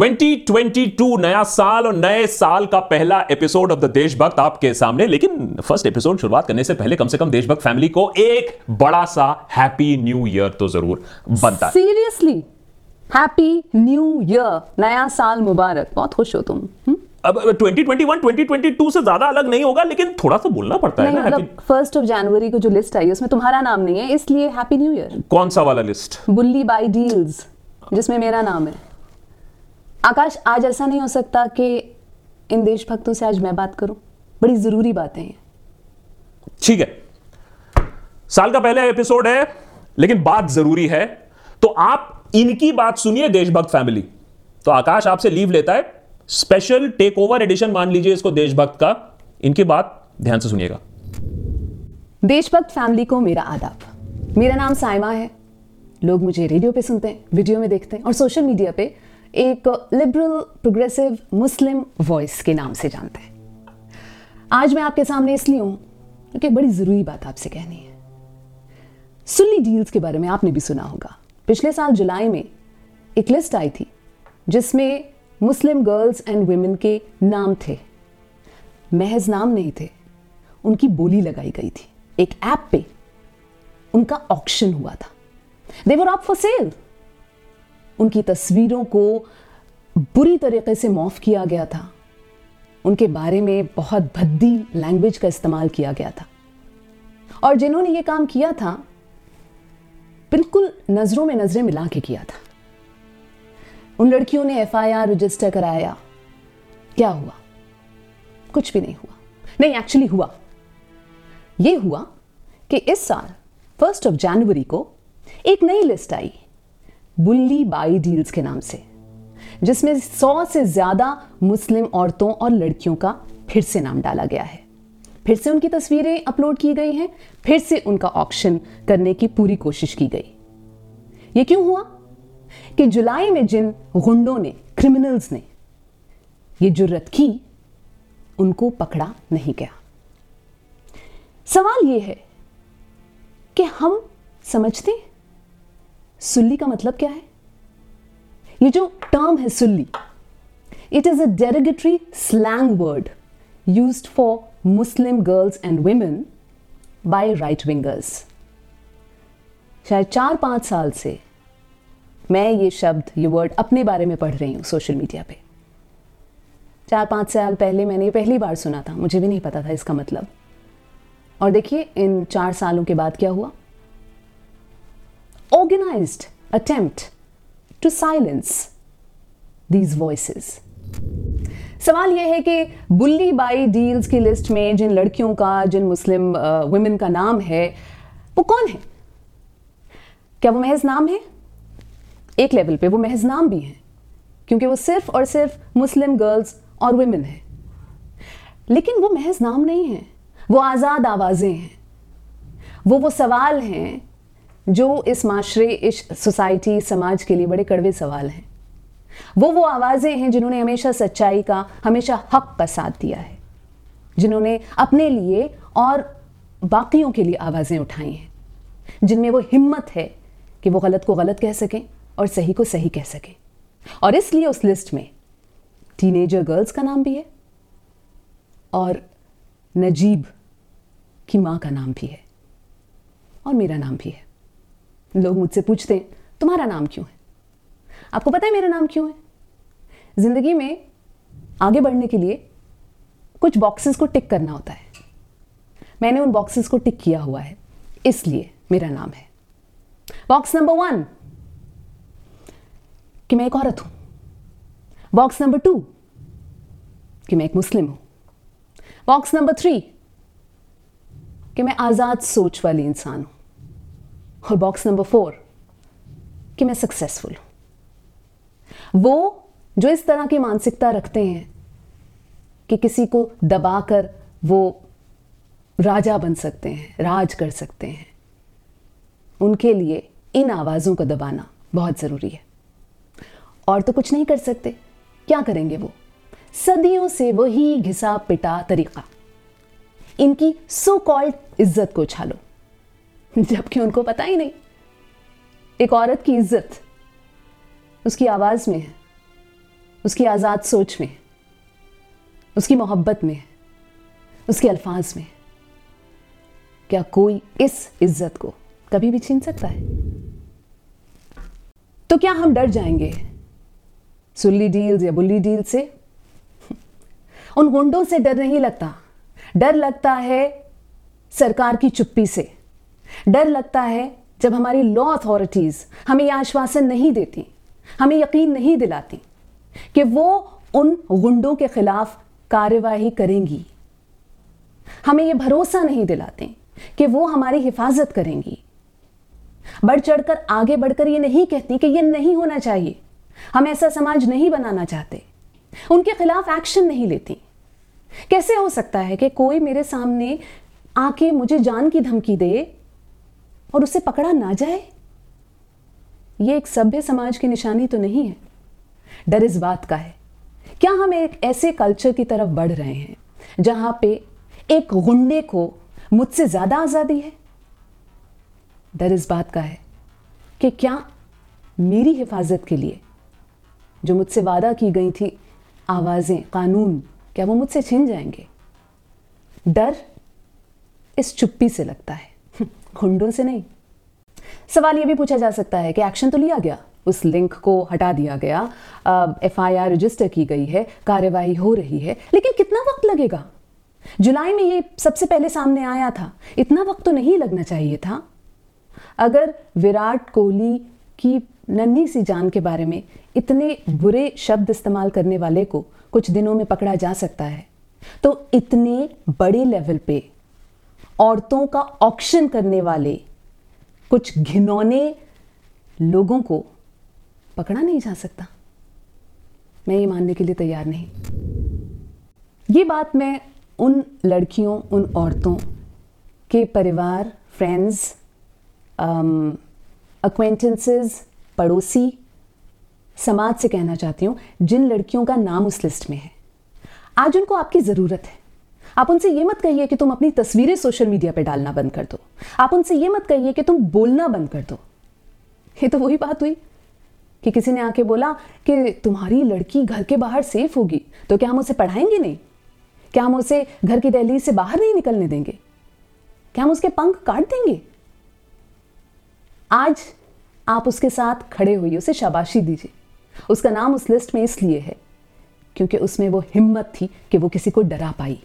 2022 नया साल और नए साल का पहला एपिसोड ऑफ़ द देशभक्त आपके सामने। लेकिन फ़र्स्ट एपिसोड शुरुआत करने से पहले कम से कम देशभक्त फैमिली को एक बड़ा सा हैप्पी न्यू ईयर तो ज़रूर बनता है। सीरियसली हैप्पी न्यू ईयर नया साल मुबारक। बहुत खुश हो तुम हुँ? अब 2021 2022 से ज़्यादा अलग नहीं होगा लेकिन थोड़ा सा बोलना पड़ता है ना मतलब फ़र्स्ट ऑफ़ जनवरी को जो लिस्ट आई है उसमें तुम्हारा नाम नहीं है इसलिए हैप्पी न्यू ईयर कौन सा वाला लिस्ट बुल्ली बाई डील्स जिसमें मेरा नाम है। आकाश आज ऐसा नहीं हो सकता कि इन देशभक्तों से आज मैं बात करूँ। बड़ी ज़रूरी बातें हैं। ठीक है। साल का पहला एपिसोड है लेकिन बात ज़रूरी है। तो आप इनकी बात सुनिए देशभक्त फैमिली तो आकाश आपसे लीव लेता है। स्पेशल टेक ओवर एडिशन मान लीजिए इसको देशभक्त का। इनकी बात ध्यान से सुनिएगा। देशभक्त फैमिली को मेरा आदाब। मेरा नाम साइमा है। लोग मुझे रेडियो पे सुनते हैं वीडियो में देखते हैं और सोशल मीडिया पे एक लिबरल प्रोग्रेसिव मुस्लिम वॉइस के नाम से जानते हैं। आज मैं आपके सामने इसलिए हूँ क्योंकि बड़ी ज़रूरी बात आपसे कहनी है। सुल्ली डील्स के बारे में आपने भी सुना होगा। पिछले साल जुलाई में एक लिस्ट आई थी, जिसमें मुस्लिम गर्ल्स एंड वुमेन के नाम थे। महज नाम नहीं थे, उनकी बोली लगाई गई थी। एक ऐप पे उनका ऑक्शन हुआ था। देवर अप फॉर सेल उनकी तस्वीरों को बुरी तरीके से मॉफ किया गया था। उनके बारे में बहुत भद्दी लैंग्वेज का इस्तेमाल किया गया था। और जिन्होंने ये काम किया था, बिल्कुल नज़रों में नज़रें मिला के किया था। उन लड़कियों ने एफआईआर रजिस्टर कराया। क्या हुआ? कुछ भी नहीं हुआ। नहीं एक्चुअली हुआ। ये हुआ कि इस साल फ़र्स्ट ऑफ़ जनवरी को एक नई लिस्ट आई। बुल्ली बाई डील्स के नाम से, जिसमें सौ से ज़्यादा मुस्लिम औरतों और लड़कियों का फिर से नाम डाला गया है। फिर से उनकी तस्वीरें अपलोड की गई हैं, फिर से उनका ऑक्शन करने की पूरी कोशिश की गई। ये क्यों हुआ? कि जुलाई में जिन गुंडों ने क्रिमिनल्स ने ये जुर्रत की, उनको पकड़ा नहीं गया। सवाल यह है कि हम समझते हैं सुल्ली का मतलब क्या है? ये जो टर्म है Sulli it is a derogatory slang word use for Muslim girls and women by right wingers शायद चार पाँच साल से मैं ये शब्द, ये वर्ड अपने बारे में पढ़ रही हूँ सोशल मीडिया पे। चार पाँच साल पहले मैंने ये पहली बार सुना था, मुझे भी नहीं पता था इसका मतलब। और देखिए, इन चार सालों के बाद क्या हुआ? Organized attempt to silence these voices. सवाल यह है कि बुल्ली बाई डील्स की लिस्ट में जिन लड़कियों का, जिन मुस्लिम वुमेन का नाम है, वो कौन है? क्या वो महज नाम है? एक लेवल पे वो महज नाम भी हैं, क्योंकि वो सिर्फ़ और सिर्फ़ मुस्लिम गर्ल्स और वुमेन है। लेकिन वो महज नाम नहीं है, वो आज़ाद आवाज़ें हैं, वो वो सवाल हैं जो इस माशरे, इस सोसाइटी, समाज के लिए बड़े कड़वे सवाल हैं। वो वो आवाज़ें हैं जिन्होंने हमेशा सच्चाई का, हमेशा हक का साथ दिया है। जिन्होंने अपने लिए और बाकियों के लिए आवाज़ें उठाई हैं। जिनमें वो हिम्मत है कि वो गलत को गलत कह सकें और सही को सही कह सकें। और इसलिए उस लिस्ट में टीनेजर गर्ल्स का नाम भी है और नजीब की माँ का नाम भी है और मेरा नाम भी है। लोग मुझसे पूछते हैं, तुम्हारा नाम क्यों है? आपको पता है मेरा नाम क्यों है? ज़िंदगी में आगे बढ़ने के लिए कुछ बॉक्सेस को टिक करना होता है। मैंने उन बॉक्सेस को टिक किया हुआ है, इसलिए मेरा नाम है। बॉक्स नंबर वन कि मैं एक औरत हूँ। बॉक्स नंबर टू कि मैं एक मुस्लिम हूँ। बॉक्स नंबर थ्री कि मैं आज़ाद सोच वाली इंसान हूँ। और बॉक्स नंबर फोर कि मैं सक्सेसफुल हूँ। वो जो इस तरह की मानसिकता रखते हैं कि किसी को दबाकर वो राजा बन सकते हैं, राज कर सकते हैं, उनके लिए इन आवाज़ों को दबाना बहुत ज़रूरी है। और तो कुछ नहीं कर सकते, क्या करेंगे वो? सदियों से वही घिसा पिटा तरीका। इनकी सो कॉल्ड इज़्ज़त को उछालो। जबकि उनको पता ही नहीं। एक औरत की इज़्ज़त उसकी आवाज़ में है, उसकी आज़ाद सोच में उसकी मोहब्बत में उसके अल्फाज में क्या कोई इस इज़्ज़त को कभी भी छीन सकता है? तो क्या हम डर जाएँगे सुल्ली डील या बुल्ली डील से? उन गुंडों से डर नहीं लगता। डर लगता है सरकार की चुप्पी से। डर लगता है जब हमारी लॉ अथॉरिटीज हमें यह आश्वासन नहीं देती, हमें यकीन नहीं दिलाती कि वो उन गुंडों के खिलाफ कार्यवाही करेंगी। हमें यह भरोसा नहीं दिलाते कि वो हमारी हिफाजत करेंगी। बढ़ चढ़कर आगे बढ़कर ये नहीं कहती कि ये नहीं होना चाहिए। हम ऐसा समाज नहीं बनाना चाहते। उनके खिलाफ एक्शन नहीं लेती। कैसे हो सकता है कि कोई मेरे सामने आके मुझे जान की धमकी दे और उसे पकड़ा ना जाए? ये एक सभ्य समाज की निशानी तो नहीं है। डर इस बात का है। क्या हम एक ऐसे कल्चर की तरफ़ बढ़ रहे हैं, जहाँ पे एक गुंडे को मुझसे ज़्यादा आज़ादी है? डर इस बात का है कि क्या मेरी हिफाजत के लिए, जो मुझसे वादा की गई थी, आवाज़ें, कानून, क्या वो मुझसे छिन जाएँगे? डर इस चुप्पी से लगता है। घुंडों से नहीं। सवाल यह भी पूछा जा सकता है कि एक्शन तो लिया गया। उस लिंक को हटा दिया गया। एफ़ आई आर रजिस्टर की गई है। कार्यवाही हो रही है। लेकिन कितना वक्त लगेगा? जुलाई में ये सबसे पहले सामने आया था। इतना वक्त तो नहीं लगना चाहिए था। अगर विराट कोहली की नन्ही सी जान के बारे में इतने बुरे शब्द इस्तेमाल करने वाले को कुछ दिनों में पकड़ा जा सकता है तो इतने बड़े लेवल पे औरतों का ऑक्शन करने वाले कुछ घिनौने लोगों को पकड़ा नहीं जा सकता। मैं ये मानने के लिए तैयार नहीं। ये बात मैं उन लड़कियों, उन औरतों के परिवार फ्रेंड्स अक्वेंटेंसेस पड़ोसी, समाज से कहना चाहती हूँ, जिन लड़कियों का नाम उस लिस्ट में है, आज उनको आपकी ज़रूरत है। आप उनसे ये मत कहिए कि तुम अपनी तस्वीरें सोशल मीडिया पर डालना बंद कर दो। आप उनसे ये मत कहिए कि तुम बोलना बंद कर दो। ये तो वही बात हुई कि किसी ने आके बोला कि तुम्हारी लड़की घर के बाहर सेफ़ होगी तो क्या हम उसे पढ़ाएँगे नहीं? क्या हम उसे घर की दहलीज से बाहर नहीं निकलने देंगे? क्या हम उसके पंख काट देंगे? आज आप उसके साथ खड़े हुई उसे शाबाशी दीजिए। उसका नाम उस लिस्ट में इसलिए है क्योंकि उसमें वो हिम्मत थी कि वो किसी को डरा पाई।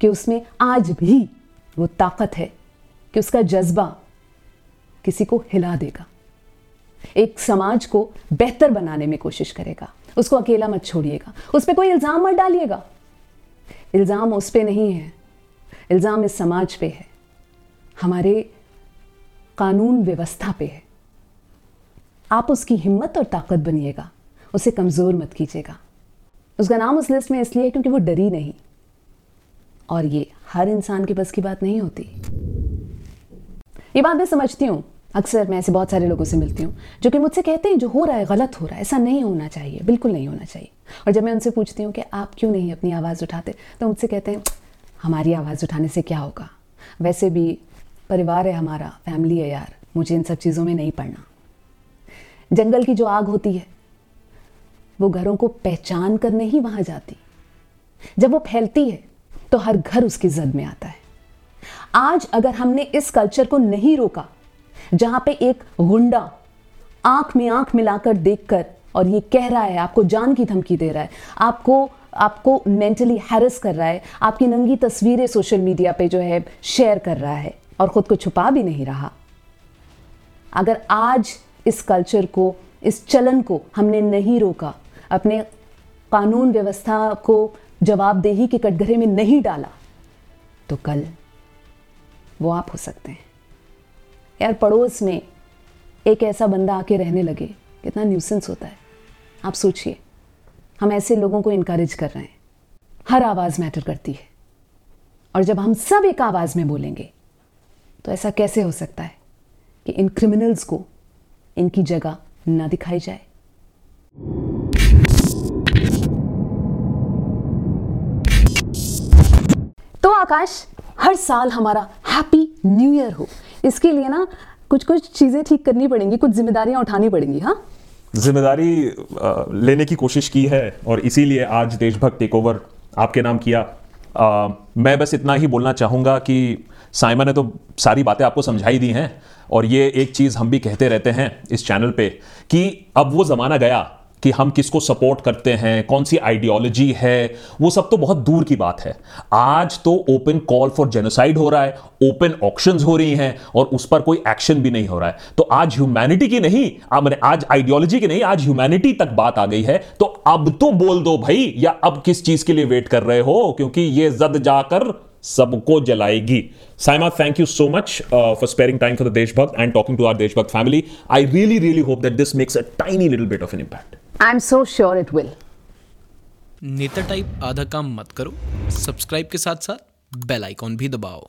कि उसमें आज भी वो ताकत है कि उसका जज्बा किसी को हिला देगा। एक समाज को बेहतर बनाने में कोशिश करेगा। उसको अकेला मत छोड़िएगा। उस पर कोई इल्ज़ाम मत डालिएगा। इल्ज़ाम उस पर नहीं है। इल्ज़ाम इस समाज पे है। हमारे कानून व्यवस्था पे है। आप उसकी हिम्मत और ताकत बनिएगा। उसे कमज़ोर मत कीजिएगा। उसका नाम उस लिस्ट में इसलिए है क्योंकि वो डरी नहीं। और ये हर इंसान के बस की बात नहीं होती। ये बात मैं समझती हूँ। अक्सर मैं ऐसे बहुत सारे लोगों से मिलती हूँ, जो कि मुझसे कहते हैं, जो हो रहा है, गलत हो रहा है, ऐसा नहीं होना चाहिए, बिल्कुल नहीं होना चाहिए। और जब मैं उनसे पूछती हूँ कि आप क्यों नहीं अपनी आवाज़ उठाते तो मुझसे कहते हैं, हमारी आवाज़ उठाने से क्या होगा? वैसे भी परिवार है हमारा, फैमिली है यार, मुझे इन सब चीज़ों में नहीं पढ़ना। जंगल की जो आग होती है, वो घरों को पहचान कर नहीं वहाँ जाती। जब वो फैलती है तो हर घर उसकी जद में आता है। आज अगर हमने इस कल्चर को नहीं रोका, जहाँ पे एक गुंडा आँख में आँख मिलाकर देखकर और ये कह रहा है, आपको जान की धमकी दे रहा है, आपको आपको मेंटली हैरस कर रहा है, आपकी नंगी तस्वीरें सोशल मीडिया पे जो है शेयर कर रहा है और ख़ुद को छुपा भी नहीं रहा। अगर आज इस कल्चर को, इस चलन को हमने नहीं रोका, अपने कानून व्यवस्था को जवाबदेही के कटघरे में नहीं डाला तो कल वो आप हो सकते हैं। यार, पड़ोस में एक ऐसा बंदा आके रहने लगे, कितना न्यूसेंस होता है। आप सोचिए, हम ऐसे लोगों को इनकरेज कर रहे हैं। हर आवाज़ मैटर करती है। और जब हम सब एक आवाज़ में बोलेंगे तो ऐसा कैसे हो सकता है कि इन क्रिमिनल्स को इनकी जगह ना दिखाई जाए? तो आकाश हर साल हमारा हैप्पी न्यू ईयर हो। इसके लिए ना कुछ कुछ चीज़ें ठीक करनी पड़ेंगी कुछ जिम्मेदारियाँ उठानी पड़ेंगी हाँ? ज़िम्मेदारी लेने की कोशिश की है और इसीलिए आज देशभक्त टेक ओवर आपके नाम किया। अ, मैं बस इतना ही बोलना चाहूँगा कि साइमा ने तो सारी बातें आपको समझाई दी हैं और ये एक चीज़ हम भी कहते रहते हैं इस चैनल पे कि अब वो ज़माना गया कि हम किसको सपोर्ट करते हैं, कौन सी आइडियोलॉजी है, वो सब तो बहुत दूर की बात है। आज तो ओपन कॉल फॉर जेनोसाइड हो रहा है ओपन ऑप्शंस हो रही हैं और उस पर कोई एक्शन भी नहीं हो रहा है। तो आज ह्यूमैनिटी की नहीं मैंने आज आइडियोलॉजी की नहीं, आज ह्यूमैनिटी तक बात आ गई है। तो अब तो बोल दो भाई, या अब किस चीज़ के लिए वेट कर रहे हो? क्योंकि ये जद जाकर सबको जलाएगी। Saima thank you so much for sparing time for the Deshbhakt and talking to our Deshbhakt family I really really hope that this makes a tiny little bit of an impact I am so sure it will नेता type आधा काम मत करो subscribe के साथ साथ bell icon भी दबाओ।